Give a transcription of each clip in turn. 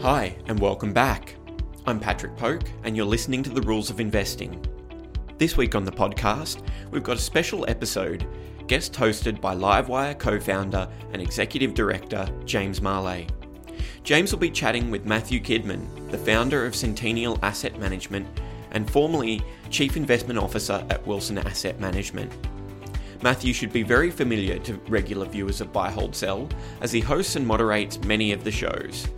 Hi, and welcome back. I'm Patrick Poke, and you're listening to The Rules of Investing. This week on the podcast, we've got a special episode, guest hosted by Livewire co founder and executive director James Marlay. James will be chatting with Matthew Kidman, the founder of Centennial Asset Management and formerly Chief Investment Officer at Wilson Asset Management. Matthew should be very familiar to regular viewers of Buy Hold Sell, as he hosts and moderates many of the shows.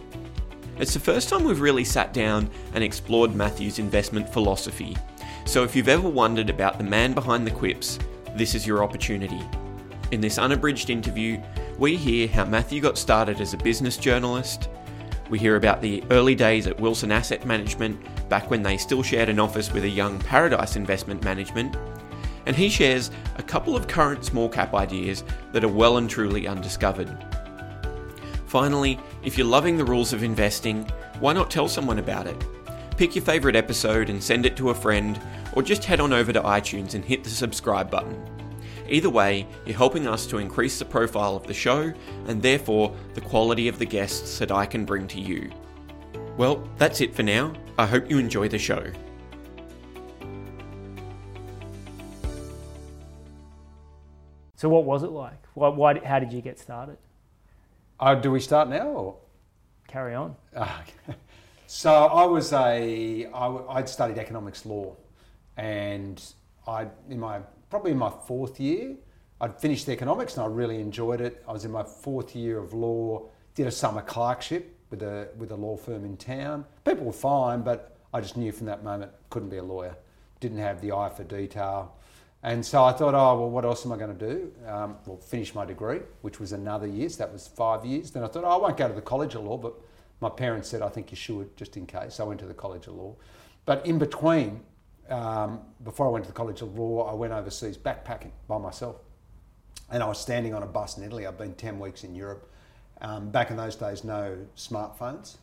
It's the first time we've really sat down and explored Matthew's investment philosophy, so if you've ever wondered about the man behind the quips, this is your opportunity. In this unabridged interview, we hear how Matthew got started as a business journalist. We hear about the early days at Wilson Asset Management, back when they still shared an office with a young Paradice Investment Management. And he shares a couple of current small cap ideas that are well and truly undiscovered. Finally, if you're loving the rules of investing, why not tell someone about it? Pick your favourite episode and send it to a friend, or just head on over to iTunes and hit the subscribe button. Either way, you're helping us to increase the profile of the show and therefore the quality of the guests that I can bring to you. Well, that's it for now. I hope you enjoy the show. So, what was it like? Why, why, how did you get started? Uh, do we start now? Or? Carry on. Uh, so I was a I, I'd studied economics law, and I in my probably in my fourth year I'd finished economics and I really enjoyed it. I was in my fourth year of law. Did a summer clerkship with a with a law firm in town. People were fine, but I just knew from that moment couldn't be a lawyer. Didn't have the eye for detail. And so I thought, oh, well, what else am I going to do? Um, well, finish my degree, which was another year, so that was five years. Then I thought, oh, I won't go to the College of Law, but my parents said, I think you should, just in case. So I went to the College of Law. But in between, um, before I went to the College of Law, I went overseas backpacking by myself. And I was standing on a bus in Italy. I'd been 10 weeks in Europe. Um, back in those days, no smartphones.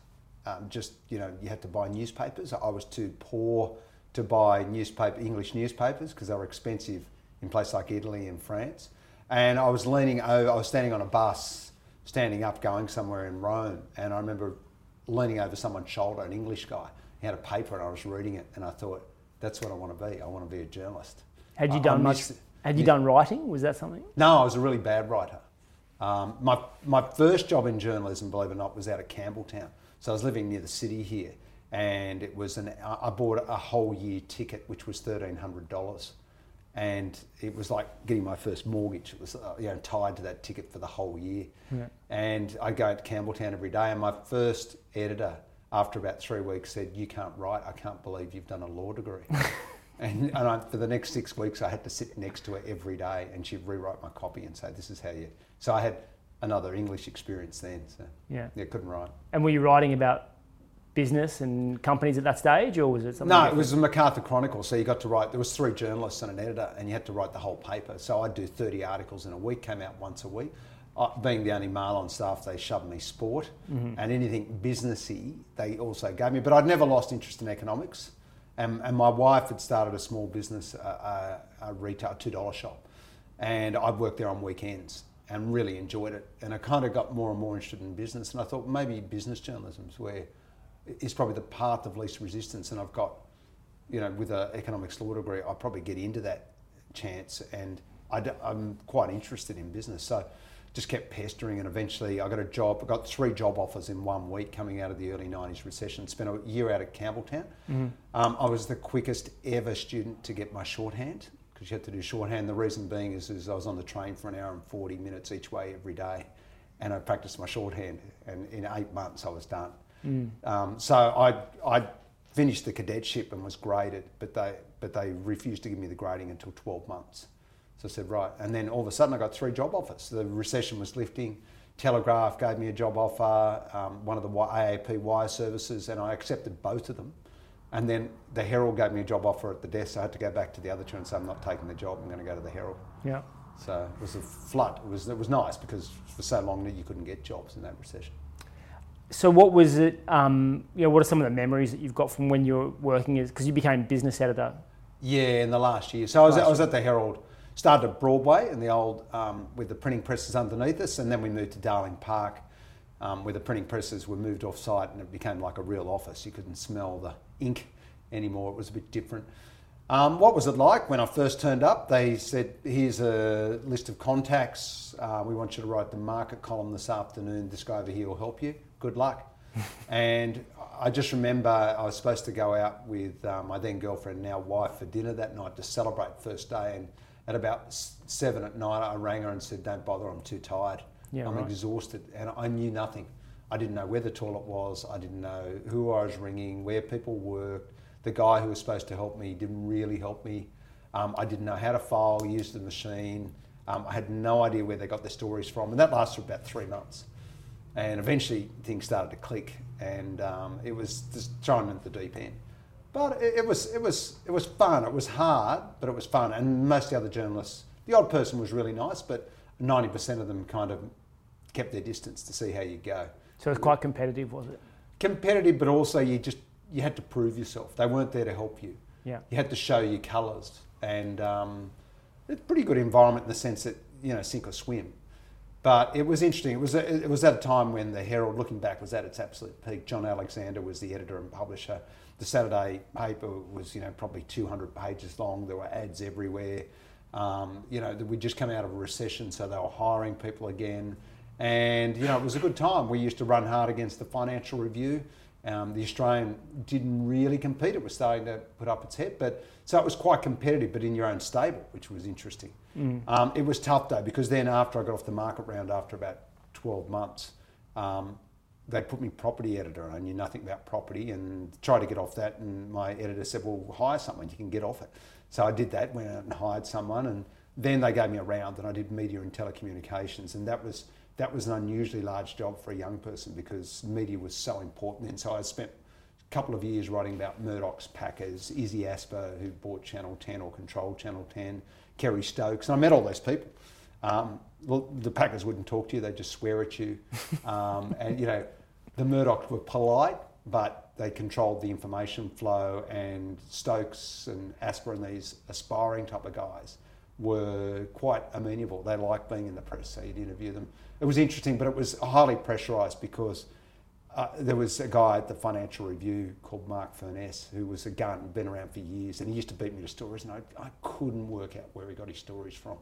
Um, just, you know, you had to buy newspapers. I was too poor to buy newspaper English newspapers because they were expensive in places like Italy and France. And I was leaning over, I was standing on a bus, standing up, going somewhere in Rome, and I remember leaning over someone's shoulder, an English guy. He had a paper, and I was reading it, and I thought, that's what I want to be. I want to be a journalist. Had you done much? Had you done writing? Was that something? No, I was a really bad writer. Um, my my first job in journalism, believe it or not, was out of Campbelltown. So I was living near the city here, and it was an I bought a whole year ticket, which was thirteen hundred dollars, and it was like getting my first mortgage. It was uh, you know tied to that ticket for the whole year, yeah. and I go to Campbelltown every day. And my first editor, after about three weeks, said, "You can't write. I can't believe you've done a law degree." and, and I, for the next six weeks, I had to sit next to her every day, and she'd rewrite my copy and say, "This is how you." So I had another English experience then. So yeah, yeah, couldn't write. And were you writing about business and companies at that stage, or was it something? No, different? it was the Macarthur Chronicle. So you got to write. There was three journalists and an editor, and you had to write the whole paper. So I'd do thirty articles in a week. Came out once a week. Being the only male on staff, they shoved me sport mm-hmm. and anything businessy. They also gave me, but I'd never lost interest in economics. And, and my wife had started a small business, a, a, a retail two dollar shop, and I'd worked there on weekends and really enjoyed it. And I kind of got more and more interested in business. And I thought maybe business journalism's where is probably the path of least resistance. And I've got, you know, with an economics law degree, I probably get into that chance. And I am quite interested in business. So just kept pestering. And eventually I got a job. I got three job offers in one week coming out of the early 90s recession. Spent a year out at Campbelltown. Mm-hmm. Um, I was the quickest ever student to get my shorthand because you had to do shorthand. The reason being is, is I was on the train for an hour and 40 minutes each way every day. And I practiced my shorthand. And in eight months I was done. Mm. Um, so I I finished the cadetship and was graded, but they but they refused to give me the grading until 12 months. So I said right, and then all of a sudden I got three job offers. The recession was lifting. Telegraph gave me a job offer, um, one of the AAP wire services, and I accepted both of them. And then the Herald gave me a job offer at the desk. So I had to go back to the other two and say, I'm not taking the job. I'm going to go to the Herald. Yeah. So it was a flood. It was it was nice because for so long that you couldn't get jobs in that recession. So what was it? Um, you know, what are some of the memories that you've got from when you were working as because you became business editor? Yeah, in the last year. So I was, I was at the Herald. Started at Broadway in the old um, with the printing presses underneath us, and then we moved to Darling Park um, where the printing presses were moved off site and it became like a real office. You couldn't smell the ink anymore. It was a bit different. Um, what was it like when I first turned up? They said, "Here's a list of contacts. Uh, we want you to write the market column this afternoon. This guy over here will help you. Good luck." and I just remember I was supposed to go out with uh, my then girlfriend, now wife, for dinner that night to celebrate first day. And at about seven at night, I rang her and said, "Don't bother. I'm too tired. Yeah, I'm right. exhausted." And I knew nothing. I didn't know where the toilet was. I didn't know who I was ringing, where people worked. The guy who was supposed to help me didn't really help me. Um, I didn't know how to file, use the machine. Um, I had no idea where they got their stories from, and that lasted about three months. And eventually, things started to click, and um, it was just thrown into the deep end. But it, it was it was it was fun. It was hard, but it was fun. And most of the other journalists, the odd person was really nice, but ninety percent of them kind of kept their distance to see how you go So it was quite competitive, was it? competitive, but also you just you had to prove yourself. They weren't there to help you. Yeah. You had to show your colours, and um, it's a pretty good environment in the sense that you know sink or swim. But it was interesting. It was it was at a time when the Herald, looking back, was at its absolute peak. John Alexander was the editor and publisher. The Saturday paper was you know probably 200 pages long. There were ads everywhere. Um, you know we'd just come out of a recession, so they were hiring people again. And you know it was a good time. We used to run hard against the Financial Review. Um, the Australian didn't really compete. It was starting to put up its head, but so it was quite competitive, but in your own stable, which was interesting. Um, it was tough though because then after I got off the market round after about 12 months, um, they put me property editor. And I knew nothing about property and tried to get off that. And my editor said, "Well, hire someone. You can get off it." So I did that. Went out and hired someone, and then they gave me a round, and I did media and telecommunications, and that was that was an unusually large job for a young person because media was so important. And so I spent a couple of years writing about Murdoch's Packers, Izzy Asper, who bought Channel 10 or controlled Channel 10, Kerry Stokes, and I met all those people. Um, well, the Packers wouldn't talk to you; they'd just swear at you. Um, and you know, the Murdochs were polite, but they controlled the information flow. And Stokes and Asper and these aspiring type of guys were quite amenable. They liked being in the press, so you'd interview them. It was interesting, but it was highly pressurised because uh, there was a guy at the Financial Review called Mark Furness who was a gun, and been around for years, and he used to beat me to stories, and I, I couldn't work out where he got his stories from.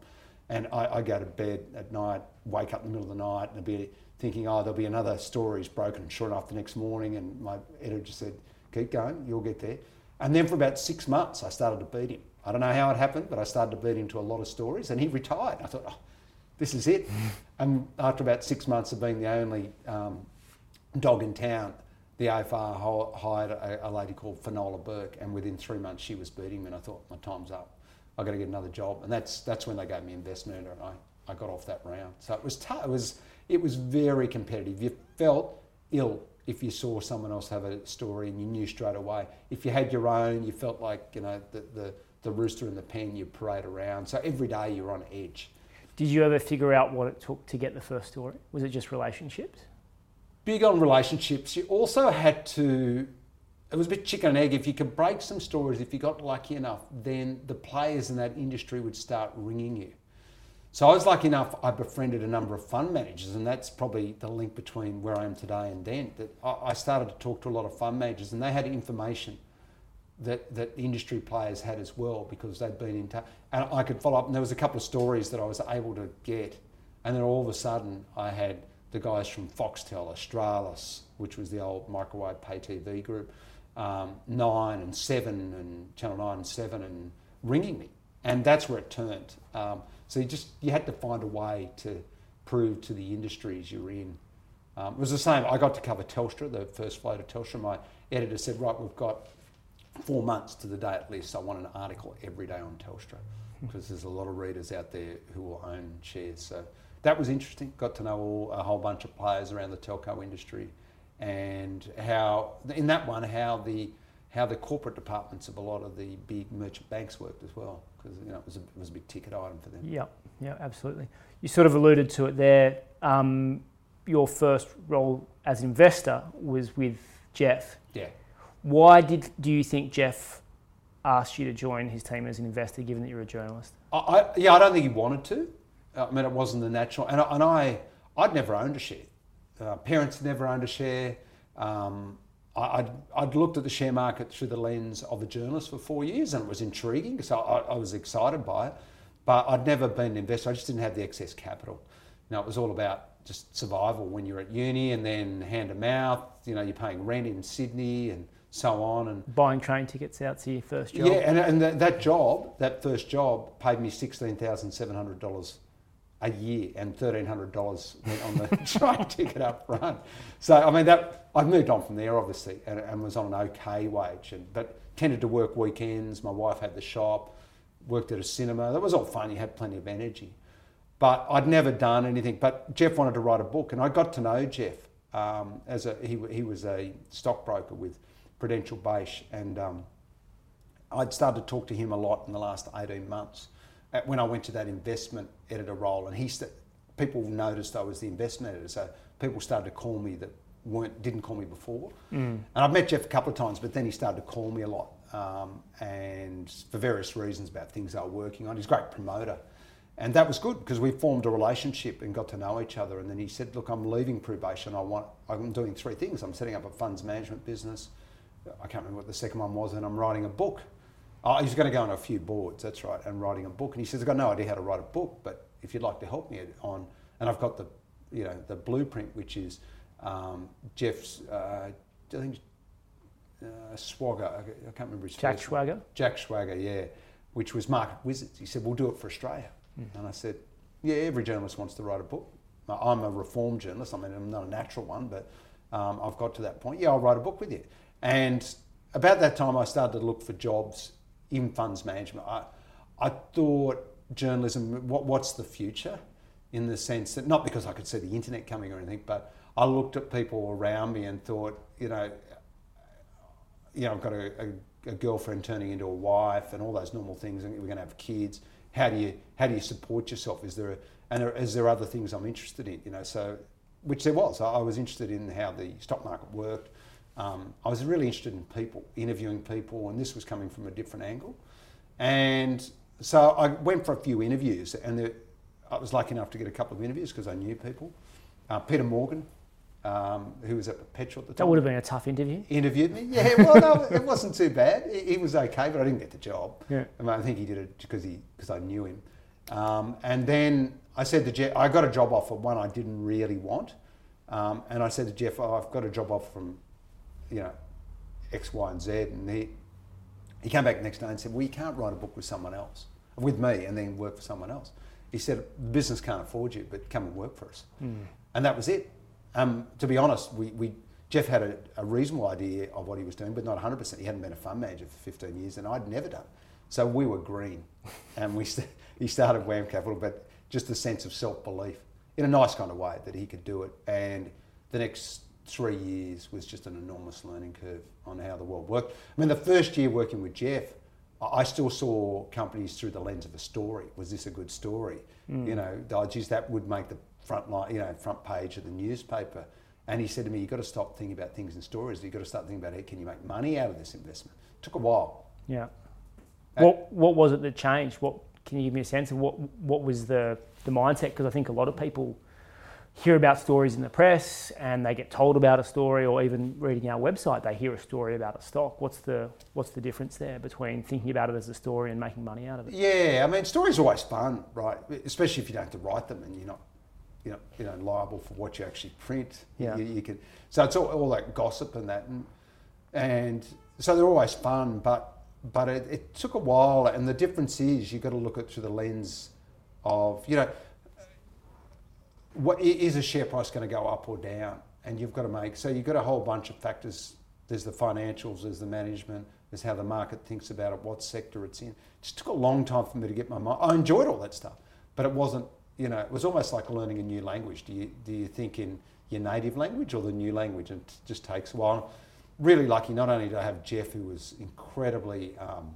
And I, I go to bed at night, wake up in the middle of the night, and I'd be thinking, oh, there'll be another story's broken. Sure enough, the next morning, and my editor just said, keep going, you'll get there. And then for about six months, I started to beat him. I don't know how it happened, but I started to beat him to a lot of stories, and he retired. I thought, oh, this is it. and after about six months of being the only um, dog in town, the AFR hi- hired a, a lady called Finola Burke, and within three months she was beating me, and I thought, my time's up. I've got to get another job, and that's that's when they gave me investment, and I, I got off that round. So it was tough. It was it was very competitive. You felt ill if you saw someone else have a story, and you knew straight away. If you had your own, you felt like you know the the, the rooster in the pen. You parade around. So every day you're on edge. Did you ever figure out what it took to get the first story? Was it just relationships? big on relationships. You also had to, it was a bit chicken and egg. If you could break some stories, if you got lucky enough, then the players in that industry would start ringing you. So I was lucky enough, I befriended a number of fund managers, and that's probably the link between where I am today and then. That I started to talk to a lot of fund managers, and they had information that, that the industry players had as well because they'd been in touch. And I could follow up, and there was a couple of stories that I was able to get. And then all of a sudden, I had the guys from Foxtel, Australis, which was the old microwave pay TV group, um, Nine and Seven, and Channel Nine and Seven, and ringing me, and that's where it turned. Um, so you just you had to find a way to prove to the industries you're in. Um, it was the same. I got to cover Telstra, the first flight of Telstra. My editor said, "Right, we've got four months to the day at least. I want an article every day on Telstra because there's a lot of readers out there who will own shares." So that was interesting. Got to know all, a whole bunch of players around the telco industry, and how in that one how the how the corporate departments of a lot of the big merchant banks worked as well, because you know it was a, it was a big ticket item for them. Yeah, yeah, absolutely. You sort of alluded to it there. Um, your first role as investor was with Jeff. Yeah. Why did do you think Jeff asked you to join his team as an investor, given that you're a journalist? I, I, yeah, I don't think he wanted to. I mean, it wasn't the natural, and I, and I, I'd never owned a share. uh, parents never owned a share. Um, I, I'd, I'd looked at the share market through the lens of a journalist for four years and it was intriguing, so I, I was excited by it. But I'd never been an investor, I just didn't have the excess capital. Know, it was all about just survival when you're at uni and then hand to mouth, you know, you're paying rent in Sydney and so on. And Buying train tickets out to your first job. yeah, and, and that, that job, that first job, paid me sixteen thousand seven hundred dollars a year, and thirteen hundred dollars went on the train ticket up front. So I mean that I've moved on from there, obviously, and, and was on an okay wage, and but tended to work weekends. My wife had the shop, worked at a cinema. That was all fun. You had plenty of energy, but I'd never done anything. But Jeff wanted to write a book, and I got to know Jeff um, as a he, he was a stockbroker with Prudential-Bache, and um, I'd started to talk to him a lot in the last 18 months uh, when I went to that investment editor role. And he st- people noticed I was the investment editor, so people started to call me that weren't didn't call me before. And I've met Jeff a couple of times, but then he started to call me a lot, um, and for various reasons about things they were working on. He's a great promoter. And that was good because we formed a relationship and got to know each other. And then he said, "Look, I'm leaving probation. I want. I'm doing three things. I'm setting up a funds management business. I can't remember what the second one was, and I'm writing a book. Oh, he's going to go on a few boards, that's right, and writing a book. And he says, I've got no idea how to write a book, but if you'd like to help me on, and I've got the, you know, the blueprint, which is um, Jeff's, uh, I think, uh, Schwager, I can't remember his name. Jack name. Schwager. Jack Schwager, yeah, which was Market Wizards. He said, we'll do it for Australia. And I said, yeah, every journalist wants to write a book. I'm a reform journalist. I mean, I'm not a natural one, but um, I've got to that point. Yeah, I'll write a book with you. And about that time, I started to look for jobs in funds management. I, I thought journalism, what, what's the future? In the sense that, not because I could see the internet coming or anything, but I looked at people around me and thought, you know, you know, I've got a, a, a girlfriend turning into a wife and all those normal things, and we're going to have kids. How do you how do you support yourself? Is there a, and are, is there other things I'm interested in? You know, so which there was. I, I was interested in how the stock market worked. Um, I was really interested in people, interviewing people, and this was coming from a different angle. And so I went for a few interviews, and there, I was lucky enough to get a couple of interviews because I knew people. Uh, Peter Morgan, um, who was at Perpetual at the time That would have been a tough interview. interviewed me. Yeah, well, no, it wasn't too bad. He, he was okay, but I didn't get the job. Yeah. I, mean, I think he did it because he because I knew him. Um, and then I said to Jeff, I got a job offer, one I didn't really want. Um, and I said to Jeff, oh, I've got a job offer from, you know, X, Y, and Z. And he, he came back the next day and said, well, you can't write a book with someone else, with me, and then work for someone else. He said, the business can't afford you, but come and work for us. And that was it. Um, to be honest, we, we Jeff had a, a reasonable idea of what he was doing, but not 100%. He hadn't been a fund manager for 15 years, and I'd never done. So we were green, and we st- he started WAM Capital, but just a sense of self-belief in a nice kind of way that he could do it. And the next three years was just an enormous learning curve on how the world worked. I mean, the first year working with Jeff, I still saw companies through the lens of a story. Was this a good story? Hmm. You know, oh, geez, that would make the front line, you know, front page of the newspaper. And he said to me, "You've got to stop thinking about things in stories. You've got to start thinking about, hey, can you make money out of this investment?" It took a while. Yeah. What What was it that changed? What can you give me a sense of what What was the the mindset? Because I think a lot of people hear about stories in the press and they get told about a story, or even reading our website, they hear a story about a stock. What's the What's the difference there between thinking about it as a story and making money out of it? Yeah, I mean, stories are always fun, right? Especially if you don't have to write them and you're not, you know, you know, liable for what you actually print. Yeah. You, you can. So it's all, all that gossip and that, and, and so they're always fun, but but it, it took a while, and the difference is you've got to look at it through the lens of you know, what is a share price going to go up or down, and you've got to make so you've got a whole bunch of factors. There's the financials, there's the management, there's how the market thinks about it, what sector it's in. It just took a long time for me to get my mind. I enjoyed all that stuff, but it wasn't. You know, it was almost like learning a new language. Do you do you think in your native language or the new language? And it just takes a while. Really lucky. Not only did I have Jeff, who was incredibly um,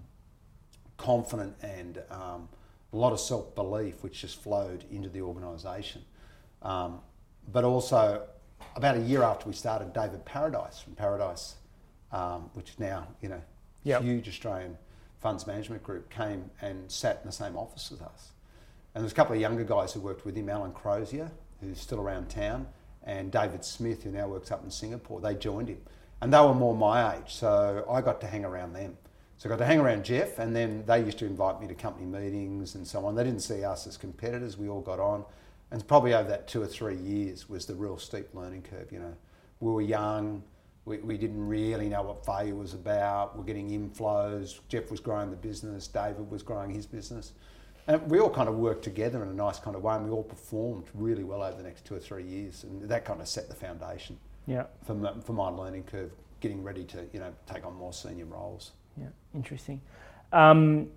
confident and um, a lot of self belief, which just flowed into the organisation. Um, but also, about a year after we started, David Paradice from Paradice, um, which is now you know Yep. huge Australian funds management group, came and sat in the same office as us. And there's a couple of younger guys who worked with him, Alan Crozier, who's still around town, and David Smith, who now works up in Singapore. They joined him, and they were more my age, so I got to hang around them. So I got to hang around Jeff, and then they used to invite me to company meetings and so on. They didn't see us as competitors. We all got on, and probably over that two or three years was the real steep learning curve. You know, we were young. We, we didn't really know what failure was about. We're getting inflows. Jeff was growing the business. David was growing his business. And we all kind of worked together in a nice kind of way, and we all performed really well over the next two or three years, and that kind of set the foundation Yeah. for my, for my learning curve, getting ready to you know take on more senior roles. Yeah. Interesting. Um,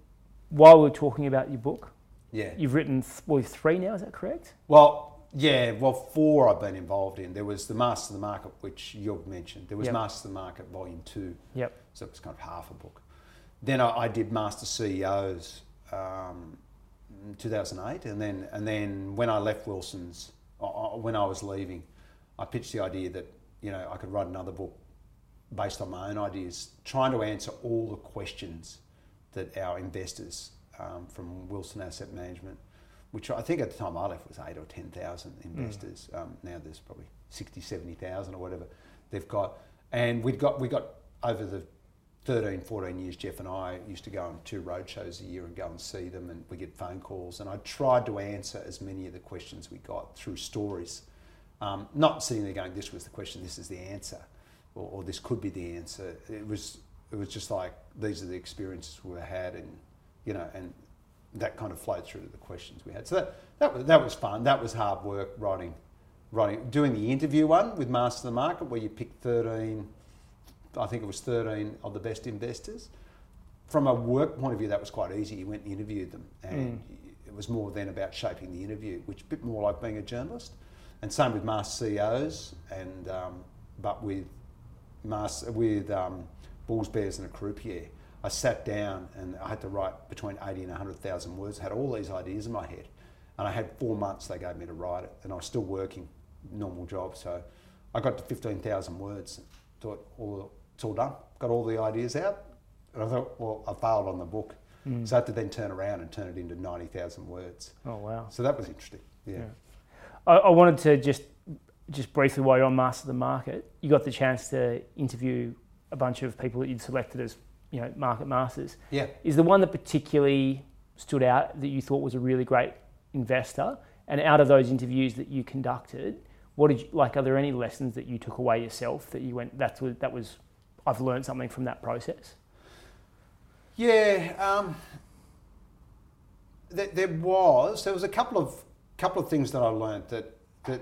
while we're talking about your book, Yeah. you've written th- well, three now. Is that correct? Well, yeah. Well, four I've been involved in. There was the Master of the Market, which you've mentioned. There was Yep. Master of the Market Volume Two, Yep. so it was kind of half a book. Then I, I did Master CEOs. Um, in 2008, and then and then when I left Wilson's, when I was leaving, I pitched the idea that you know I could write another book based on my own ideas, trying to answer all the questions that our investors um, from Wilson Asset Management, which I think at the time I left was eight or ten thousand investors. Um, now there's probably 60, 70,000 or whatever they've got, and we'd got we got over the 13, 14 years, Jeff and I used to go on two road shows a year and go and see them, and we get phone calls. And I tried to answer as many of the questions we got through stories, um, not sitting there going, "This was the question, this is the answer," or, or "This could be the answer." It was it was just like these are the experiences we had, and you know, and that kind of flowed through to the questions we had. So that that was that was fun. That was hard work writing, writing, doing the interview one with Master of the Market, where you pick thirteen. I think it was 13 of the best investors. From a work point of view, that was quite easy. You went and interviewed them, and it was more then about shaping the interview, which is a bit more like being a journalist. And same with master CEOs, and um, but with master, with um, Bulls, Bears, and a croupier. I sat down and I had to write between 80 and 100,000 words. I had all these ideas in my head, and I had four months they gave me to write it, and I was still working, normal job. So I got to 15,000 words. Thought, all, it's all done. Got all the ideas out, and I thought, well, I failed on the book. Mm. So I had to then turn around and turn it into 90,000 words. Oh wow. So that was interesting. Yeah. Yeah. I, I wanted to just just briefly while you're on Master of the Market, you got the chance to interview a bunch of people that you'd selected as you know market masters. Yeah. Is the one that particularly stood out that you thought was a really great investor? And out of those interviews that you conducted, what did you like? Are there any lessons that you took away yourself that you went? That's what that was. I've learned something from that process. Yeah, um, there, there was there was a couple of couple of things that I learned that that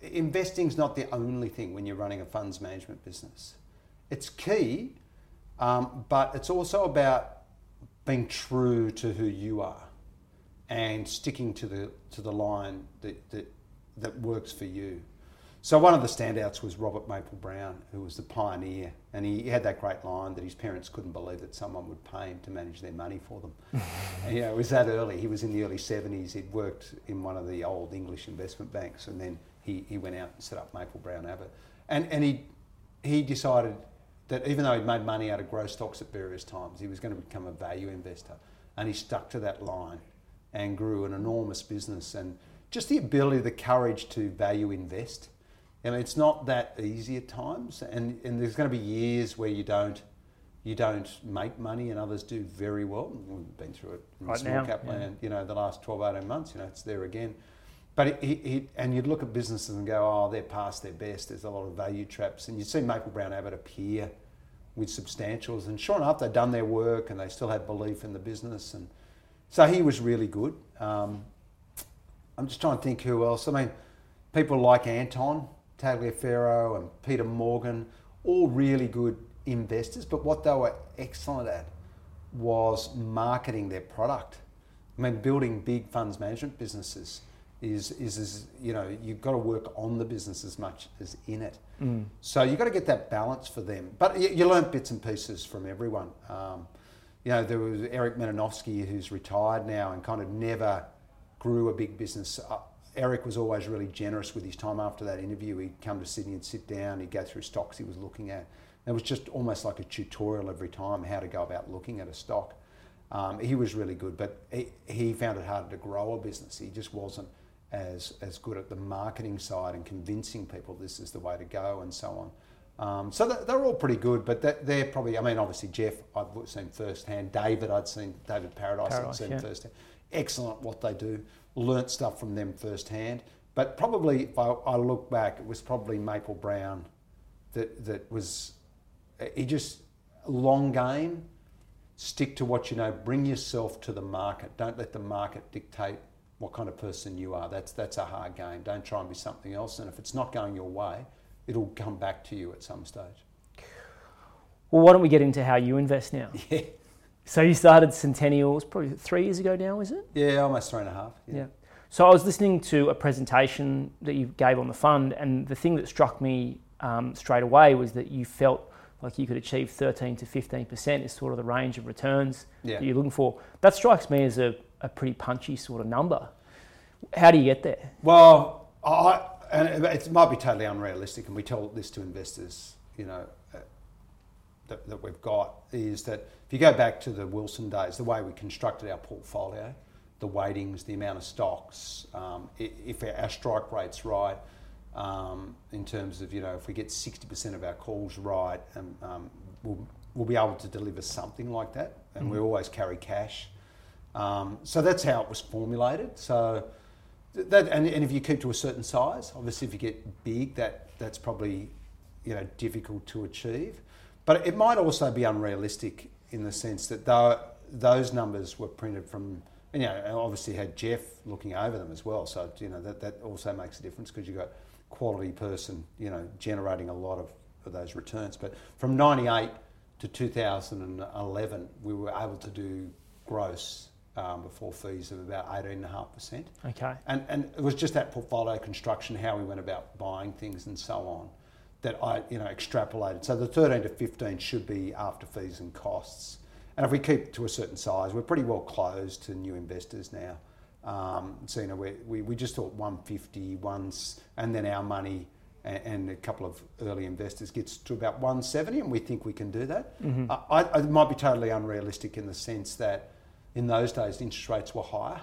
investing's not the only thing when you're running a funds management business. It's key, um, but it's also about being true to who you are and sticking to the to the line that that, that works for you. So one of the standouts was Robert Maple Brown, who was the pioneer, and he had that great line that his parents couldn't believe that someone would pay him to manage their money for them. and, you know, it was that early. He was in the early 70s. He'd worked in one of the old English investment banks, and then he, he went out and set up Maple Brown Abbott. And, and he, he decided that even though he'd made money out of growth stocks at various times, he was going to become a value investor. And he stuck to that line and grew an enormous business. And just the ability, the courage to value invest. I mean, it's not that easy at times, and, and there's going to be years where you don't you don't make money and others do very well. We've been through it in Right small now, cap yeah. land, you know, the last 12, 18 months, you know, it's there again. But it, and you'd look at businesses and go, oh, they're past their best. There's a lot of value traps, and you see Maple Brown Abbott appear with substantials, and sure enough, they'd done their work and they still had belief in the business, and so he was really good. Um, I'm just trying to think who else. I mean, people like Anton Tagliaferro and Peter Morgan, all really good investors, but what they were excellent at was marketing their product. I mean, building big funds management businesses is, is, is you know, you've got to work on the business as much as in it. So you've got to get that balance for them. But you, you learn bits and pieces from everyone. Um, you know, there was Eric Meninovsky who's retired now and kind of never grew a big business. Uh, Eric was always really generous with his time after that interview. He'd come to Sydney and sit down, he'd go through stocks he was looking at. It was just almost like a tutorial every time how to go about looking at a stock. Um, he was really good, but he, he found it harder to grow a business. He just wasn't as as good at the marketing side and convincing people this is the way to go and so on. Um, so they're all pretty good, but they're probably. I mean, obviously Jeff, I've seen firsthand. David, I'd seen David Paradice, Paradice I'd seen yeah. firsthand. Excellent what they do. Learnt stuff from them firsthand. But probably, if I, I look back, it was probably Maple Brown that that was. He just long game. Stick to what you know. Bring yourself to the market. Don't let the market dictate what kind of person you are. That's that's a hard game. Don't try and be something else. And if it's not going your way, it'll come back to you at some stage. Well, why don't we get into how you invest now? Yeah. So you started Centennials probably three years ago now, is it? Yeah, almost three and a half. Yeah. Yeah. So I was listening to a presentation that you gave on the fund, and the thing that struck me um, straight away was that you felt like you could achieve 13 to 15 percent is sort of the range of returns Yeah. that you're looking for. That strikes me as a, a pretty punchy sort of number. How do you get there? Well, I, and it might be totally unrealistic, and we tell this to investors, you know, uh, that, that we've got is that if you go back to the Wilson days, the way we constructed our portfolio, the weightings, the amount of stocks, um, if our strike rate's right, um, in terms of, you know, if we get 60% of our calls right, um, um, we'll, we'll be able to deliver something like that, and we always carry cash. Um, so that's how it was formulated. So that, and, and if you keep to a certain size, obviously if you get big, that that's probably you know difficult to achieve. But it might also be unrealistic in the sense that tho- those numbers were printed from, you know, obviously had Jeff looking over them as well. So you know that that also makes a difference because you've got quality person, you know, generating a lot of, of those returns. But from '98 to 2011, we were able to do gross um, before fees of about 18.5%. Okay. And, and it was just that portfolio construction, how we went about buying things and so on, that I you know extrapolated. So the 13 to 15 should be after fees and costs. And if we keep to a certain size, we're pretty well closed to new investors now. Um, so you know we, we, we just thought 150 once, and then our money and, and a couple of early investors gets to about 170, and we think we can do that. I, I, it might be totally unrealistic in the sense that in those days interest rates were higher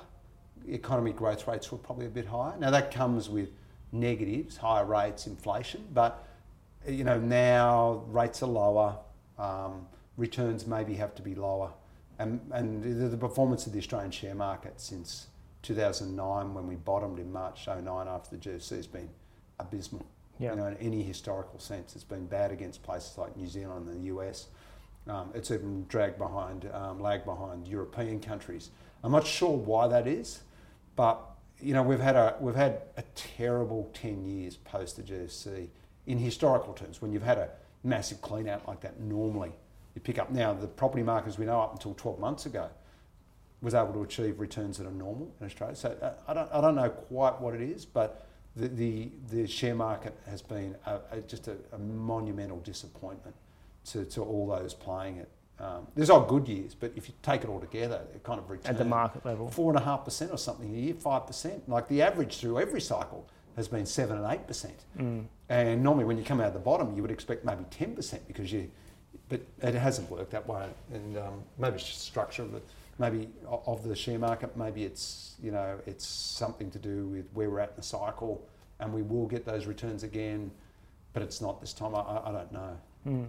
economy growth rates were probably a bit higher. Now that comes with negatives, higher rates, inflation, but you know now rates are lower, um, returns maybe have to be lower, and and the, the performance of the Australian share market since 2009 when we bottomed in March 09 after the GFC has been abysmal. Yeah. You know, in any historical sense, it's been bad against places like New Zealand and the US. Um, it's even dragged behind, um, lagged behind European countries. I'm not sure why that is, but you know we've had a we've had a terrible ten years post the GFC in historical terms. When you've had a massive clean out like that, normally you pick up. Now the property market, as we know, up until 12 months ago, was able to achieve returns that are normal in Australia. So uh, I don't I don't know quite what it is, but the the, the share market has been a, a, just a, a monumental disappointment to, to all those playing it. Um, there's all good years, but if you take it all together, it kind of returns At the market level. four and a half percent or something a year, five percent. Like the average through every cycle has been seven and eight percent. Mm. And normally, when you come out of the bottom, you would expect maybe ten percent because you, but it hasn't worked that way. And um, maybe it's just structure of the, maybe of the share market. Maybe it's you know it's something to do with where we're at in the cycle, and we will get those returns again, but it's not this time. I, I, don't know. Mm.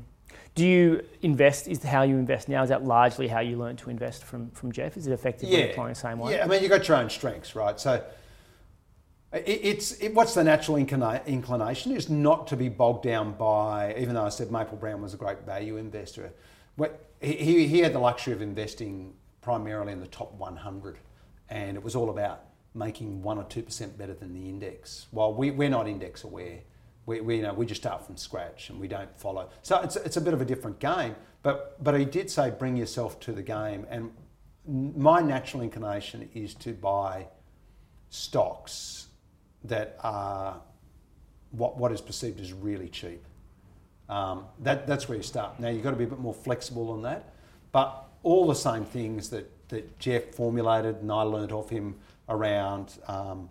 Do you invest? Is how you invest now? Is that largely how you learned to invest from from Jeff? Is it effectively applying the same way? Yeah, I mean, you've got your own strengths, right? So it, it's it, what's the natural inclina- inclination is not to be bogged down by, even though I said Maple Brown was a great value investor, what, he, he he had the luxury of investing primarily in the top 100, and it was all about making one or two percent better than the index. While we, we're not index aware, we, we you know we just start from scratch and we don't follow. So it's it's a bit of a different game. But but he did say bring yourself to the game, and my natural inclination is to buy stocks that are what, what is perceived as really cheap. Um, that, that's where you start. Now you've got to be a bit more flexible on that, but all the same things that, that Jeff formulated and I learnt off him around, um,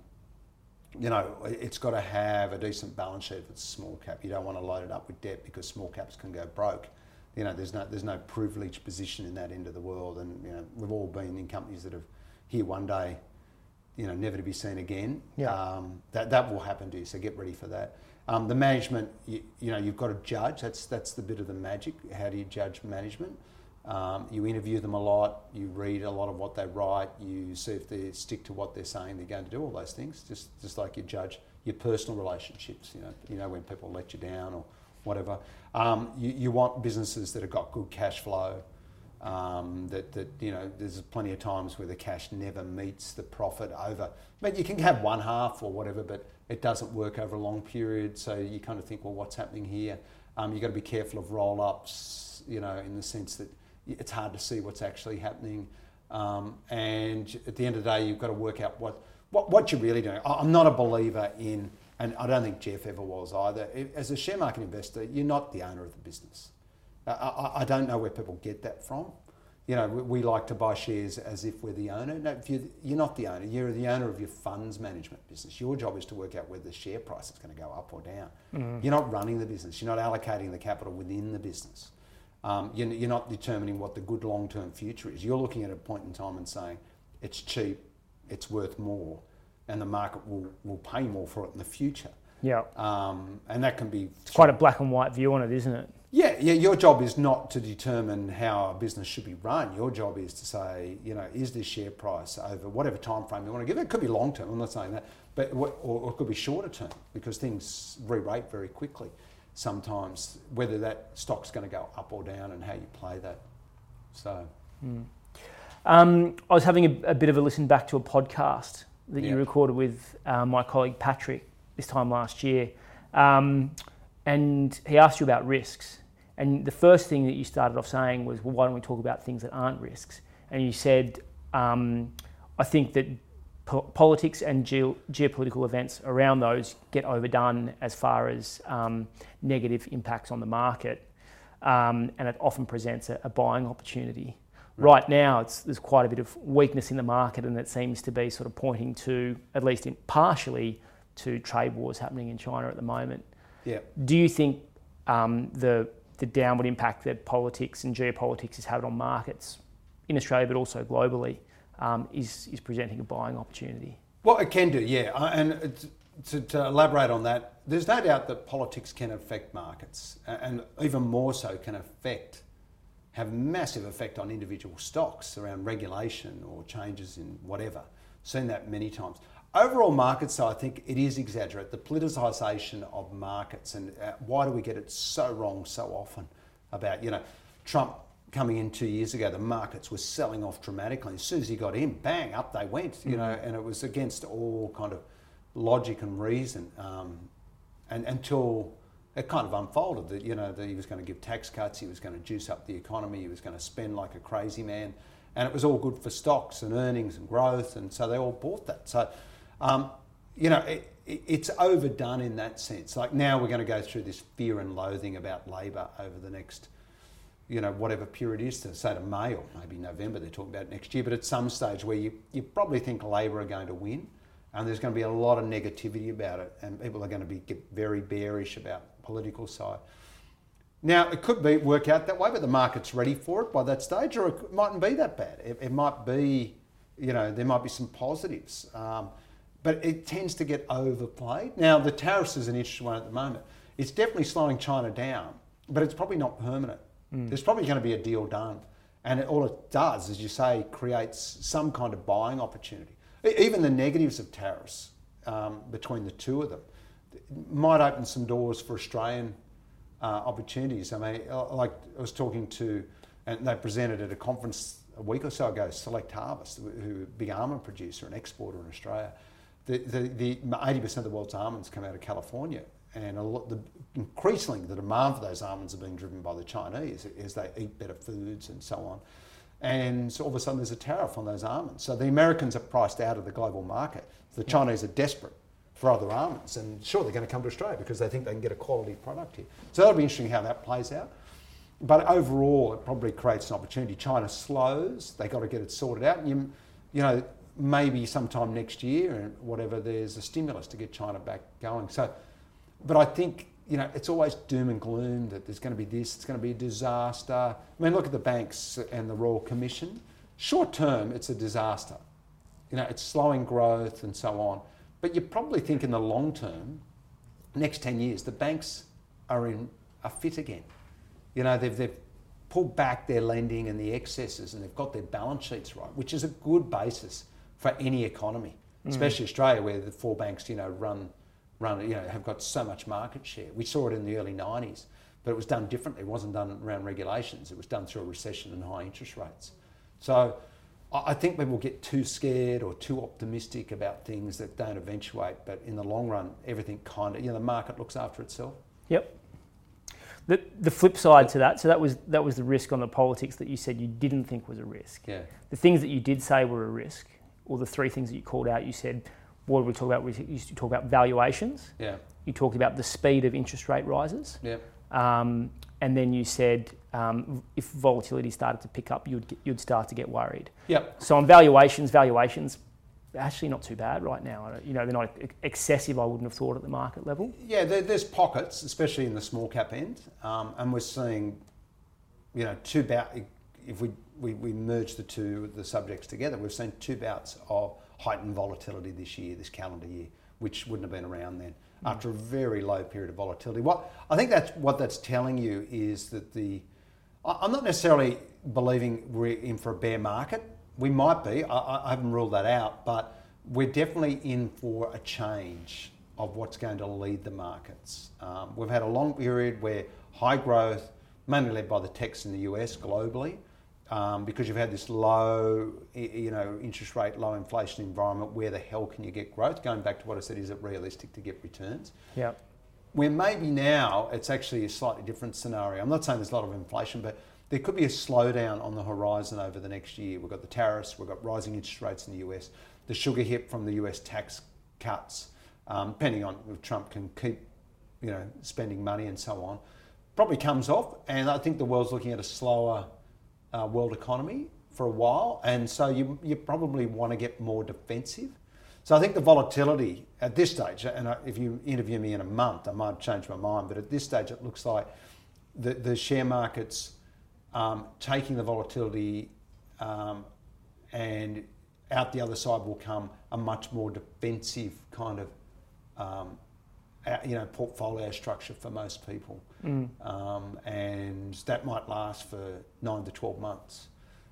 you know, it's got to have a decent balance sheet if it's a small cap. You don't want to load it up with debt because small caps can go broke. You know, there's no there's no privileged position in that end of the world, and you know we've all been in companies that have here one day you know, never to be seen again. Yeah. Um, that that will happen to you. So get ready for that. Um, the management, you, you know, you've got to judge. That's that's the bit of the magic. How do you judge management? Um, you interview them a lot. You read a lot of what they write. You see if they stick to what they're saying they're going to do. All those things, just just like you judge your personal relationships. You know, you know when people let you down or whatever. Um, you, you want businesses that have got good cash flow. Um, that, that you know, there's plenty of times where the cash never meets the profit over. But you can have one half or whatever, but it doesn't work over a long period. So you kind of think, well, what's happening here? Um, you've got to be careful of roll ups, you know, in the sense that it's hard to see what's actually happening. Um, and at the end of the day, you've got to work out what, what, what you're really doing. I'm not a believer in, and I don't think Jeff ever was either. As a share market investor, you're not the owner of the business. I, I don't know where people get that from. You know, we, we like to buy shares as if we're the owner. No, if you're, you're not the owner. You're the owner of your funds management business. Your job is to work out whether the share price is going to go up or down. Mm. You're not running the business. You're not allocating the capital within the business. Um, you're, you're not determining what the good long-term future is. You're looking at a point in time and saying, it's cheap, it's worth more, and the market will, will pay more for it in the future. Yeah. Um, and that can be... It's quite a black and white view on it, isn't it? Yeah, yeah. Your job is not to determine how a business should be run. Your job is to say, you know, is this share price over whatever time frame you want to give it? It could be long term. I'm not saying that, but or, or it could be shorter term because things re-rate very quickly. Sometimes, whether that stock's going to go up or down, and how you play that. So, mm. um, I was having a, a, bit of a listen back to a podcast that you recorded with uh, my colleague Patrick this time last year. Um, and he asked you about risks. And the first thing that you started off saying was, well, why don't we talk about things that aren't risks? And you said, um, I think that po- politics and ge- geopolitical events around those get overdone as far as um, negative impacts on the market. Um, and it often presents a, a buying opportunity. Right, right now, there's quite a bit of weakness in the market, and it seems to be sort of pointing to, at least in, partially, to trade wars happening in China at the moment. Yeah. Do you think um, the the downward impact that politics and geopolitics is having on markets in Australia, but also globally, um, is is presenting a buying opportunity? Well, it can do, yeah. And to, to, elaborate on that, there's no doubt that politics can affect markets, and even more so can affect have massive effect on individual stocks around regulation or changes in whatever. Seen that many times. Overall markets, so I think it is exaggerated. The politicisation of markets and uh, why do we get it so wrong so often about, you know, Trump coming in two years ago, the markets were selling off dramatically. As soon as he got in, bang, up they went, you know, and it was against all kind of logic and reason. Um, and until it kind of unfolded that, you know, that he was going to give tax cuts, he was going to juice up the economy, he was going to spend like a crazy man. And it was all good for stocks and earnings and growth. And so they all bought that. So um, you know, it, it, it's overdone in that sense. Like now we're going to go through this fear and loathing about Labor over the next, you know, whatever period is to say to May or maybe November, they're talking about next year, but at some stage where you, you probably think Labor are going to win and there's going to be a lot of negativity about it and people are going to be get very bearish about political side. Now, it could be work out that way, but the market's ready for it by that stage, or it mightn't be that bad. It, it might be, you know, there might be some positives. Um, but it tends to get overplayed. Now, the tariffs is an interesting one at the moment. It's definitely slowing China down, but it's probably not permanent. Mm. There's probably going to be a deal done. And it, all it does, as you say, creates some kind of buying opportunity. Even the negatives of tariffs um, between the two of them might open some doors for Australian uh, opportunities. I mean, uh, like I was talking to, and they presented at a conference a week or so ago, Select Harvest, who a big almond producer and exporter in Australia The, the, the, 80% of the world's almonds come out of California. And a lot, the, increasingly, the demand for those almonds are being driven by the Chinese as they eat better foods and so on. And so all of a sudden, there's a tariff on those almonds. So the Americans are priced out of the global market. The Chinese are desperate for other almonds. And sure, they're going to come to Australia because they think they can get a quality product here. So that'll be interesting how that plays out. But overall, it probably creates an opportunity. China slows, they've got to get it sorted out. And you, you know, maybe sometime next year and whatever, there's a stimulus to get China back going. So, but I think you know it's always doom and gloom that there's going to be this, it's going to be a disaster. I mean, look at the banks and the Royal Commission. Short term, it's a disaster. you know, it's slowing growth and so on. But you probably think in the long term, next 10 years, the banks are in are fit again. You know, they've, they've pulled back their lending and the excesses and they've got their balance sheets right, which is a good basis for any economy, mm. especially Australia where the four banks, you know, run, run, you know, have got so much market share. We saw it in the early 90s, but it was done differently. It wasn't done around regulations. It was done through a recession and high interest rates. So I I think people get too scared or too optimistic about things that don't eventuate, but in the long run, everything kind of, you know, the market looks after itself. Yep. The, the flip side to that, so that was that was the risk on the politics that you said you didn't think was a risk. Yeah. The things that you did say were a risk, or the three things that you called out, you said, what did we talk about? We used to talk about valuations. Yeah. You talked about the speed of interest rate rises. Yeah. Um, and then you said um, if volatility started to pick up, you'd, get, you'd start to get worried. Yep. So on valuations, valuations actually not too bad right now. You know, they're not excessive. I wouldn't have thought at the market level. Yeah, there, there's pockets, especially in the small cap end, um, and we're seeing, you know, two bout. If we, we, we merge the two the subjects together, we've seen two bouts of heightened volatility this year, this calendar year, which wouldn't have been around then. After a very low period of volatility, what I think that's what that's telling you is that the I'm not necessarily believing we're in for a bear market. We might be. I- I, I haven't ruled that out, but we're definitely in for a change of what's going to lead the markets. Um, we've had a long period where high growth, mainly led by the techs in the US globally, um, because you've had this low, you know, interest rate, low inflation environment. Where the hell can you get growth? Going back to what I said, is it realistic to get returns? Yeah. where maybe now it's actually a slightly different scenario. I'm not saying there's a lot of inflation, but there could be a slowdown on the horizon over the next year. We've got the tariffs, we've got rising interest rates in the US, the sugar hit from the US tax cuts, um, depending on if Trump can keep, you know, spending money and so on, probably comes off. And I think the world's looking at a slower uh, world economy for a while, and so you you probably want to get more defensive. So I think the volatility at this stage, and I- if you interview me in a month, I might change my mind, but at this stage, it looks like the, the share markets um, taking the volatility um, and out the other side will come a much more defensive kind of um, uh, you know portfolio structure for most people, um, and that might last for nine to twelve months,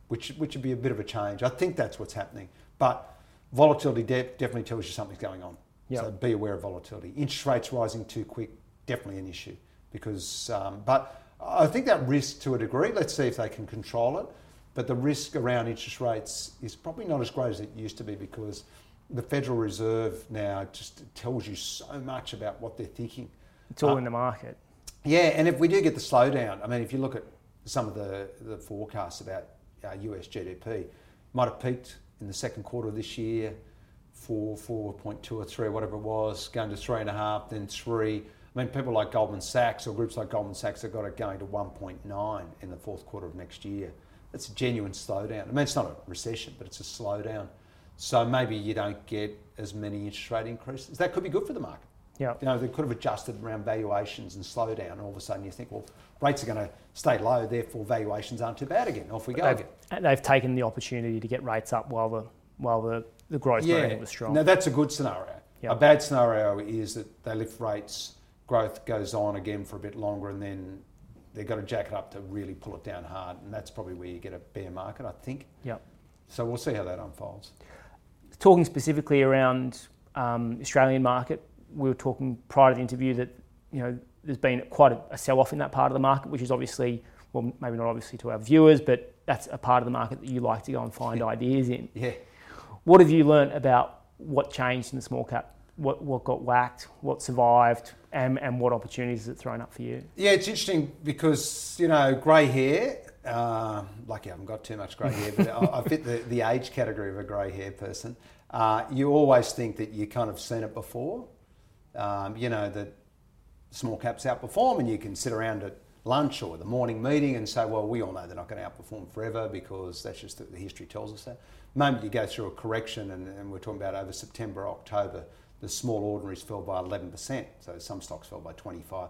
which which would be a bit of a change. I think that's what's happening, but volatility de- definitely tells you something's going on. Yep. So be aware of volatility. Interest rates rising too quick, definitely an issue because. Um, but I think that risk to a degree. Let's see if they can control it. But the risk around interest rates is probably not as great as it used to be because the Federal Reserve now just tells you so much about what they're thinking. It's all Uh, in the market. Yeah, and if we do get the slowdown, I mean, if you look at some of the, the forecasts about uh, US GDP, might have peaked in the second quarter of this year, four, 4.2 or 3, whatever it was, going to 3.5, then 3. I mean, people like Goldman Sachs or groups like Goldman Sachs have got it going to 1.9 in the fourth quarter of next year. That's a genuine slowdown. I mean, it's not a recession, but it's a slowdown. So maybe you don't get as many interest rate increases. That could be good for the market. Yeah. You know, they could have adjusted around valuations and slow down, and all of a sudden you think, well, rates are going to stay low, therefore valuations aren't too bad again. Off we go They've, again. and they've taken the opportunity to get rates up while the while the, the growth momentum was strong. Now that's a good scenario. Yeah. A bad scenario is that they lift rates, growth goes on again for a bit longer, and then they've got to jack it up to really pull it down hard, and that's probably where you get a bear market, I think. yeah. So we'll see how that unfolds. Talking specifically around um, Australian market, we were talking prior to the interview that you know there's been quite a, a sell-off in that part of the market, which is obviously, well, maybe not obviously to our viewers, but that's a part of the market that you like to go and find ideas in. Yeah. What have you learnt about what changed in the small cap? What, what got whacked? What survived? And, and what opportunities has it thrown up for you? Yeah, it's interesting because you know grey hair. Uh, lucky I haven't got too much grey hair, but I, I fit the, the age category of a grey hair person. Uh, you always think that you kind of seen it before. Um, you know that small caps outperform, and you can sit around at lunch or the morning meeting and say, well, we all know they're not going to outperform forever because that's just the, the history tells us that. The moment you go through a correction, and, and we're talking about over September, October, the small ordinaries fell by 11%, so some stocks fell by 25.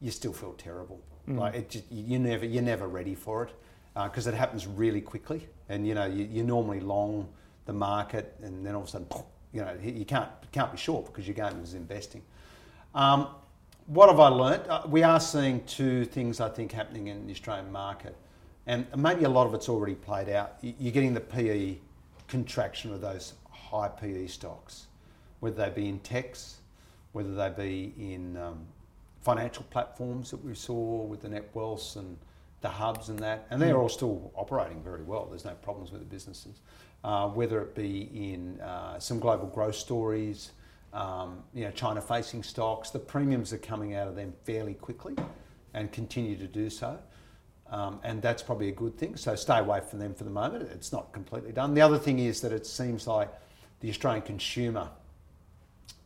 You still feel terrible. Like it just, you never, you're never ready for it because it happens really quickly, and you know you, you're normally long the market, and then all of a sudden, you know, you can't can't be short because your game is investing. Um, what have I learnt? Uh, we are seeing two things I think happening in the Australian market, and maybe a lot of it's already played out. You're getting the PE contraction of those high PE stocks, whether they be in techs, whether they be in um, financial platforms that we saw with the net Netwealths and the hubs and that, and they're mm. all still operating very well. There's no problems with the businesses. Uh, whether it be in uh, some global growth stories, um, you know, China-facing stocks, the premiums are coming out of them fairly quickly, and continue to do so. Um, and that's probably a good thing. So stay away from them for the moment. It's not completely done. The other thing is that it seems like the Australian consumer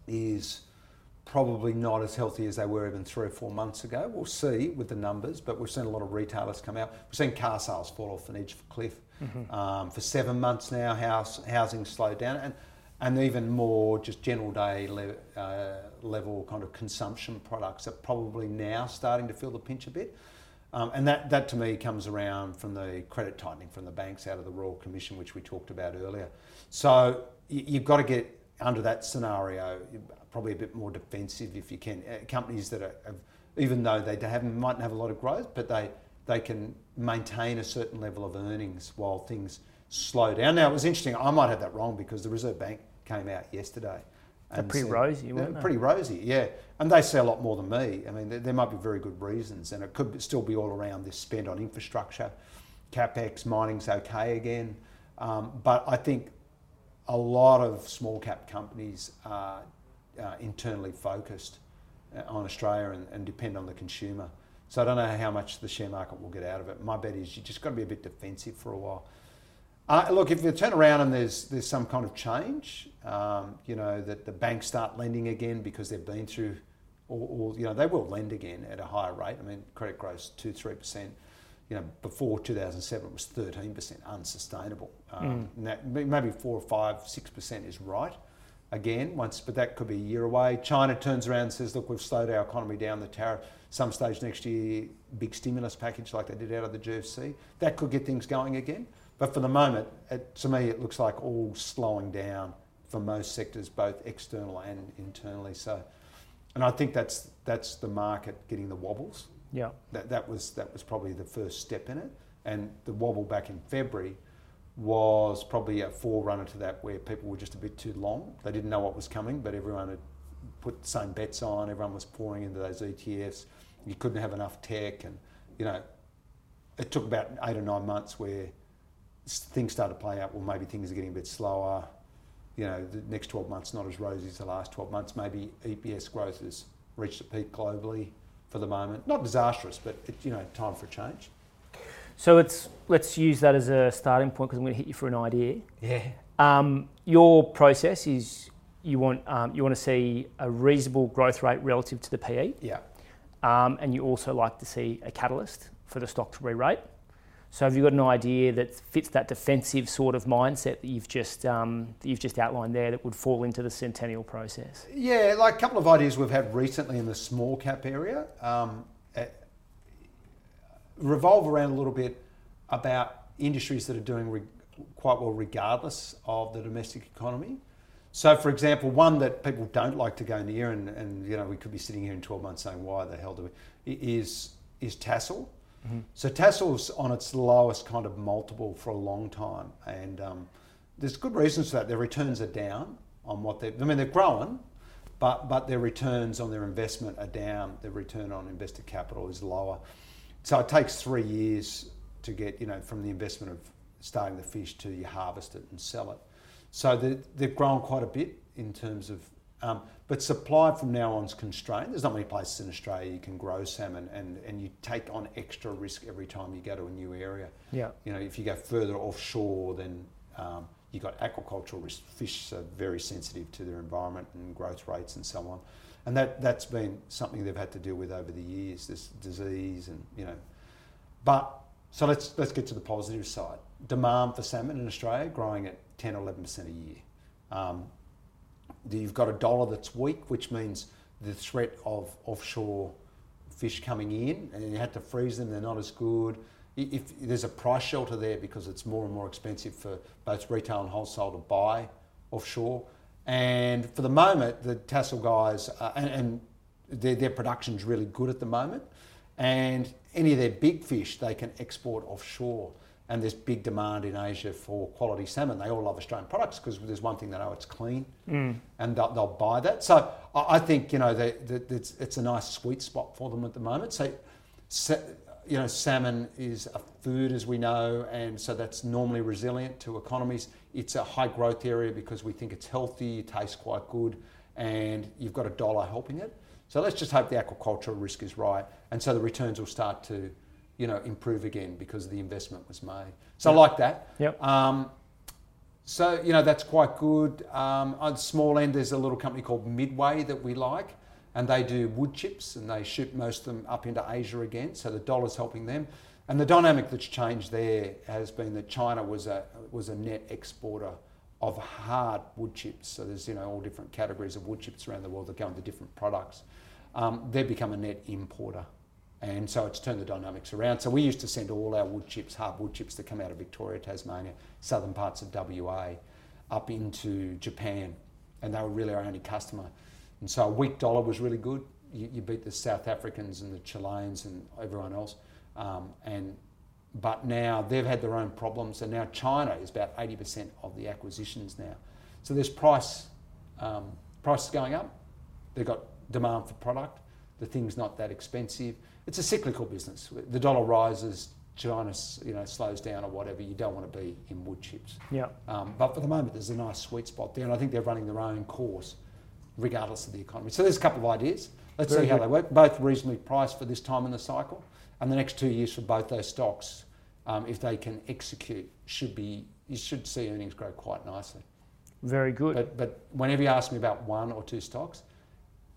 is probably not as healthy as they were even three or four months ago. We'll see with the numbers, but we've seen a lot of retailers come out. We've seen car sales fall off an edge of a cliff. Mm-hmm. Um, for seven months now, house, housing slowed down. And, and even more just general day le- uh, level kind of consumption products are probably now starting to feel the pinch a bit. Um, and that, that to me comes around from the credit tightening from the banks out of the Royal Commission, which we talked about earlier. So you, you've got to get under that scenario probably a bit more defensive if you can. Uh, companies that are, have, even though they have, mightn't have a lot of growth, but they, they can maintain a certain level of earnings while things slow down. Now, it was interesting, I might have that wrong because the Reserve Bank came out yesterday. They're pretty said, rosy, weren't they? Pretty rosy, yeah. And they say a lot more than me. I mean, there, there might be very good reasons, and it could still be all around this spend on infrastructure. CapEx, mining's okay again. Um, but I think a lot of small cap companies are uh, internally focused uh, on Australia and, and, depend on the consumer. So I don't know how much the share market will get out of it. My bet is you just got to be a bit defensive for a while. Uh, look, if you turn around and there's there's some kind of change, um, you know that the banks start lending again because they've been through, or, or, you know they will lend again at a higher rate. I mean, credit grows two three percent. You know, before 2007 it was 13 percent, unsustainable. Um, mm. that, maybe four or five, six percent is right again once, but that could be a year away. China turns around and says, look, we've slowed our economy down. The tariff, some stage next year, big stimulus package like they did out of the GFC. That could get things going again. But for the moment, it, to me, it looks like all slowing down for most sectors, both external and internally. So, and I think that's that's the market getting the wobbles. Yeah. That that was that was probably the first step in it, and the wobble back in February was probably a forerunner to that where people were just a bit too long. They didn't know what was coming, but everyone had put the same bets on. Everyone was pouring into those ETFs. You couldn't have enough tech, and you know, it took about eight or nine months where things started to play out. Well, maybe things are getting a bit slower. You know, the next 12 months not as rosy as the last 12 months. Maybe EPS growth has reached a peak globally for the moment. Not disastrous, but it, you know, time for a change. So let's let's use that as a starting point because I'm going to hit you for an idea. Yeah. Um, your process is you want um, you want to see a reasonable growth rate relative to the PE. Yeah. Um, and you also like to see a catalyst for the stock to re-rate. So have you got an idea that fits that defensive sort of mindset that you've just um, that you've just outlined there that would fall into the centennial process? Yeah, like a couple of ideas we've had recently in the small cap area. Um, revolve around a little bit about industries that are doing re- quite well regardless of the domestic economy. So, for example, one that people don't like to go near, and, and you know we could be sitting here in 12 months saying why the hell do we, is is Tassal. Mm-hmm. So Tassal's on its lowest kind of multiple for a long time, and um, there's good reasons for that. Their returns are down on what they. I mean, they're growing, but but their returns on their investment are down. Their return on invested capital is lower. So it takes three years to get, you know, from the investment of starting the fish to you harvest it and sell it. So they've grown quite a bit in terms of, um, but supply from now on is constrained. There's not many places in Australia you can grow salmon, and, and you take on extra risk every time you go to a new area. Yeah. You know, if you go further offshore, then um, you've got aquacultural risk. Fish are very sensitive to their environment and growth rates and so on and that that's been something they've had to deal with over the years. This disease and you know, but so let's let's get to the positive side. Demand for salmon in Australia growing at 10 or 11 percent a year. Um, you've got a dollar that's weak, which means the threat of offshore fish coming in, and you had to freeze them. They're not as good. if there's a price shelter there because it's more and more expensive for both retail and wholesale to buy offshore. And for the moment, the Tassal guys, and, and their, their production's really good at the moment. And any of their big fish they can export offshore. And there's big demand in Asia for quality salmon. They all love Australian products because there's one thing they know it's clean, mm. and they'll, they'll buy that. So I, think you know they, that it's, it's a nice sweet spot for them at the moment. So, you know, salmon is a food as we know, and so that's normally resilient to economies. It's a high growth area because we think it's healthy, it tastes quite good, and you've got a dollar helping it. So let's just hope the aquaculture risk is right, and so the returns will start to, you know, improve again because the investment was made. So I like that. Yep. Um, so you know that's quite good. Um, on the small end, there's a little company called Midway that we like, and they do wood chips and they ship most of them up into Asia again. So the dollar's helping them. And the dynamic that's changed there has been that China was a was a net exporter of hard wood chips. So there's you know all different categories of wood chips around the world that go into different products. Um, they've become a net importer. And so it's turned the dynamics around. So we used to send all our wood chips, hard wood chips that come out of Victoria, Tasmania, southern parts of WA, up into Japan. And they were really our only customer. And so a weak dollar was really good. You, you beat the South Africans and the Chileans and everyone else. Um, and but now they've had their own problems, and now China is about 80% of the acquisitions now. So there's price um, prices going up. They've got demand for product. The thing's not that expensive. It's a cyclical business. The dollar rises, China you know slows down or whatever. You don't want to be in wood chips. Yeah. Um, but for the moment, there's a nice sweet spot there, and I think they're running their own course, regardless of the economy. So there's a couple of ideas. Let's Very see how they work. Both reasonably priced for this time in the cycle, and the next two years for both those stocks, um, if they can execute, should be you should see earnings grow quite nicely. Very good. But but whenever you ask me about one or two stocks,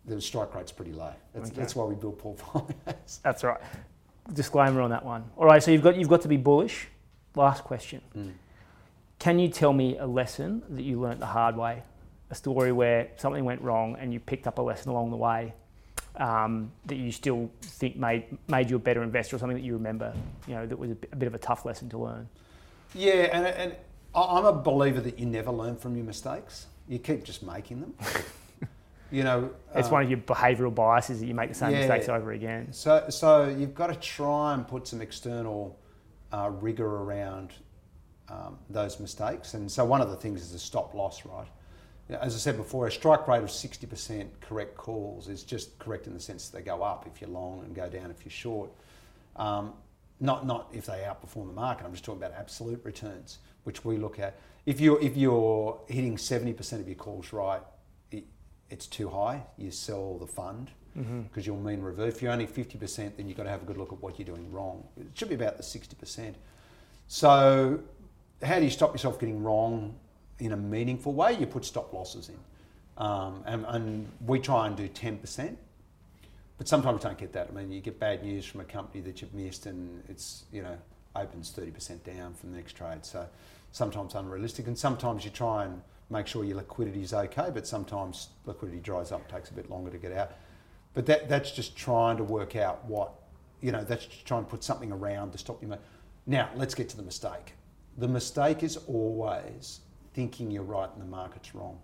the strike rate's pretty low. That's, Okay. that's why we build portfolios. That's right. Disclaimer on that one. All right, so you've got you've got to be bullish. Last question. Mm. Can you tell me a lesson that you learnt the hard way? A story where something went wrong and you picked up a lesson along the way um, that you still think made made you a better investor, or something that you remember, you know, that was a bit, of a tough lesson to learn. Yeah, and, and I'm a believer that you never learn from your mistakes. You keep just making them. you know, It's um, one of your behavioural biases that you make the same yeah. mistakes over again. So, so you've got to try and put some external uh, rigor around um, those mistakes. And so, one of the things is a stop loss, right? As I said before, a strike rate of 60% correct calls is just correct in the sense that they go up if you're long and go down if you're short. Um, not, not if they outperform the market. I'm just talking about absolute returns, which we look at. If you're, if you're hitting 70% of your calls right, it's too high. You sell the fund because you'll mean revert. If you're only 50%, then you've got to have a good look at what you're doing wrong. It should be about the 60%. So, how do you stop yourself getting wrong in a meaningful way? You put stop losses in. Um, and, and we try and do 10%. But sometimes you don't get that. I mean, you get bad news from a company that you've missed, and it's you know opens thirty percent down from the next trade. So sometimes unrealistic, and sometimes you try and make sure your liquidity is okay, but sometimes liquidity dries up, takes a bit longer to get out. But that that's just trying to work out what you know. That's just trying to put something around to stop you. Now let's get to the mistake. The mistake is always thinking you're right and the market's wrong.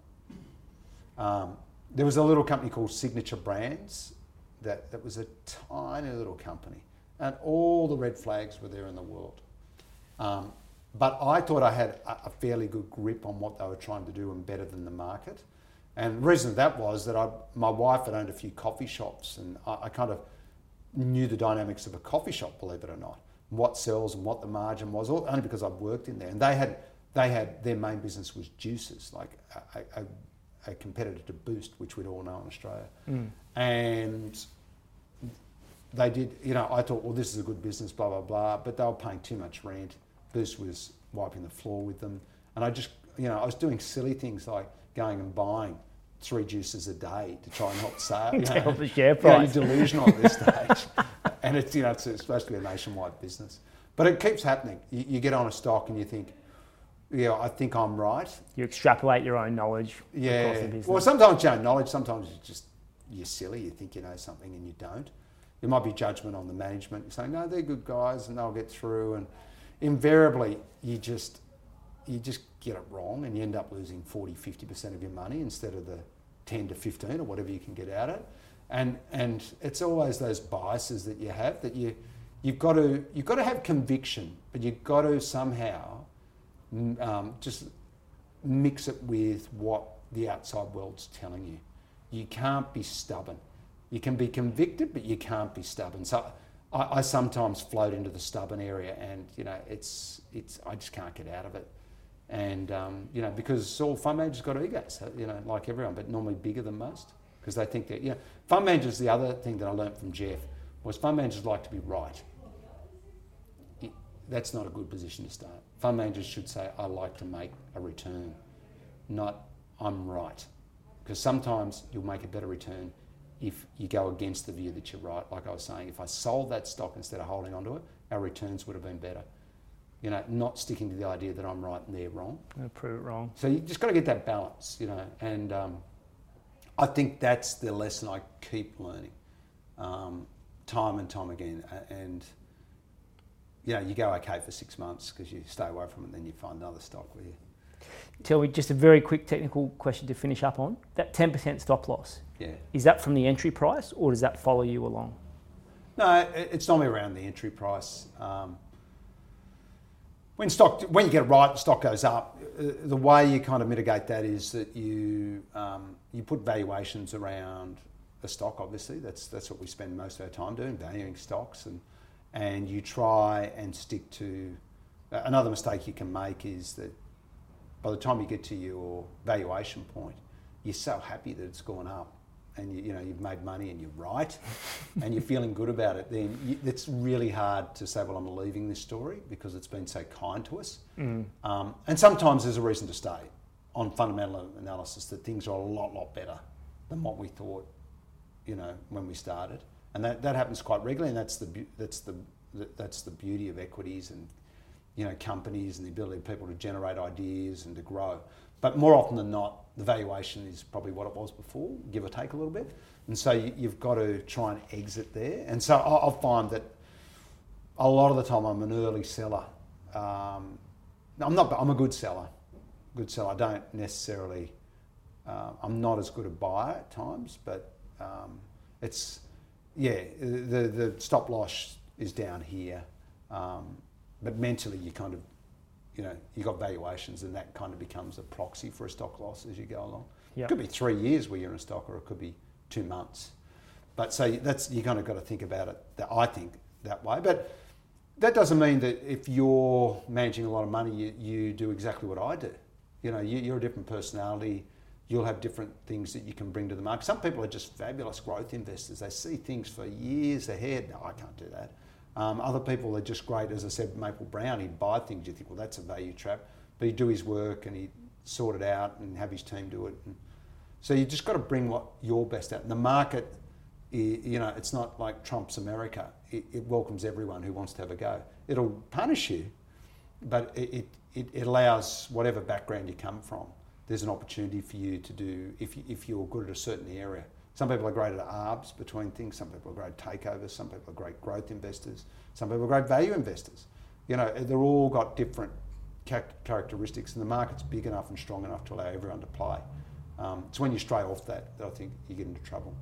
Um, there was a little company called Signature Brands that, that was a tiny little company, and all the red flags were there in the world. Um, but I thought I had a, fairly good grip on what they were trying to do and better than the market. And the reason that was that I, my wife had owned a few coffee shops, and I, I kind of knew the dynamics of a coffee shop, believe it or not, what sells and what the margin was, all, only because I've worked in there. And they had, they had their main business was juices, like a, a, a competitor to Boost, which we'd all know in Australia. Hmm. And they did, you know, I thought, well, this is a good business, blah, blah, blah, but they were paying too much rent. Boost was wiping the floor with them. And I just, you know, I was doing silly things like going and buying three juices a day to try and help sale. you To know. help the share You know, price. you're delusional at this stage. and it's, you know, it's, it's supposed to be a nationwide business. But it keeps happening. You, you get on a stock and you think, yeah, I think I'm right. You extrapolate your own knowledge across the Yeah. Well, sometimes you don't knowledge. Sometimes you just you're silly. You think you know something and you don't. There might be judgment on the management You're saying, no, they're good guys and they'll get through. And invariably, you just you just get it wrong and you end up losing 40, 50% of your money instead of the 10 to 15 or whatever you can get out of it. And, and it's always those biases that you have that you, you've, got to, you've got to have conviction, but you've got to somehow um, just mix it with what the outside world's telling you. You can't be stubborn. You can be convicted, but you can't be stubborn. So I, I sometimes float into the stubborn area, and you know, it's it's I just can't get out of it. And um, you know, because all fund managers got egos, you know, like everyone, but normally bigger than most, because they think that you know, fund managers. The other thing that I learned from Geoff was fund managers like to be right. It, that's not a good position to start. Fund managers should say, "I like to make a return," not "I'm right," because sometimes you'll make a better return if you go against the view that you're right. Like I was saying, if I sold that stock instead of holding onto it, our returns would have been better you know, not sticking to the idea that I'm right and they're wrong. Prove it wrong. So you just got to get that balance, you know, and um, I think that's the lesson I keep learning, um, time and time again. And you know, you go okay for six months because you stay away from it, and then you find another stock where you. Tell me just a very quick technical question to finish up on. That 10% stop loss. Yeah. Is that from the entry price or does that follow you along? No, it's normally around the entry price. Um, when stock when you get it right, the stock goes up. Uh, the way you kind of mitigate that is that you um, you put valuations around the stock. Obviously, that's that's what we spend most of our time doing, valuing stocks, and and you try and stick to. Another mistake you can make is that by the time you get to your valuation point, you're so happy that it's gone up and you, you know you've made money and you're right and you're feeling good about it, then you, it's really hard to say, well, I'm leaving this story because it's been so kind to us. Mm. Um, and sometimes there's a reason to stay on fundamental analysis that things are a lot, lot better than what we thought, you know, when we started. And that, that happens quite regularly, and that's the that's the that's the beauty of equities and you know companies and the ability of people to generate ideas and to grow. But more often than not, the valuation is probably what it was before, give or take a little bit. And so you, have got to try and exit there. And so I, find that a lot of the time I'm an early seller. Um, I'm not. I'm a good seller. Good seller. I don't necessarily. Uh, I'm not as good a buyer at times, but um, it's yeah. The the stop loss is down here, um, but mentally you kind of you know, you got valuations and that kind of becomes a proxy for a stop loss as you go along. Yep. It could be three years where you're in a stock or it could be two months. But so that's, you kind of got to think about it, that I think that way. But that doesn't mean that if you're managing a lot of money, you, you do exactly what I do. You know, you, you're a different personality. You'll have different things that you can bring to the market. Some people are just fabulous growth investors. They see things for years ahead. No, I can't do that. Um, other people are just great, as I said, Maple Brown, he'd buy things, you think, well, that's a value trap. But he'd do his work and he'd sort it out and have his team do it. And so you just got to bring what you're best at. And the market, you know, it's not like Trump's America. It, it welcomes everyone who wants to have a go. It'll punish you, but it, it, it allows whatever background you come from, there's an opportunity for you to do, if, if you're good at a certain area, some people are great at arbs between things. Some people are great takeovers. Some people are great growth investors. Some people are great value investors. You know, they're all got different characteristics, and the market's big enough and strong enough to allow everyone to play. Um, it's when you stray off that that I think you get into trouble.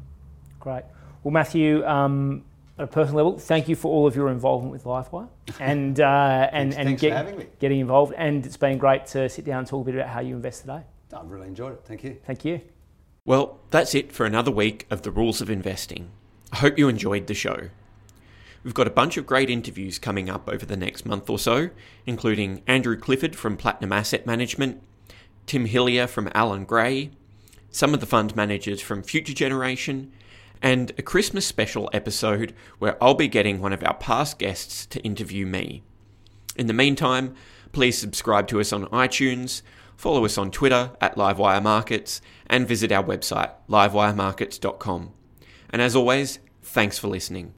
Great. Well, Matthew, um, at a personal level, thank you for all of your involvement with Livewire and uh, and thanks, and thanks get, getting involved. And it's been great to sit down and talk a bit about how you invest today. I've really enjoyed it. Thank you. Thank you. Well, that's it for another week of the Rules of Investing. I hope you enjoyed the show. We've got a bunch of great interviews coming up over the next month or so, including Andrew Clifford from Platinum Asset Management, Tim Hillier from Allan Gray, some of the fund managers from Future Generation, and a Christmas special episode where I'll be getting one of our past guests to interview me. In the meantime, please subscribe to us on iTunes, follow us on Twitter at Livewire Markets, and visit our website, livewiremarkets.com. And as always, thanks for listening.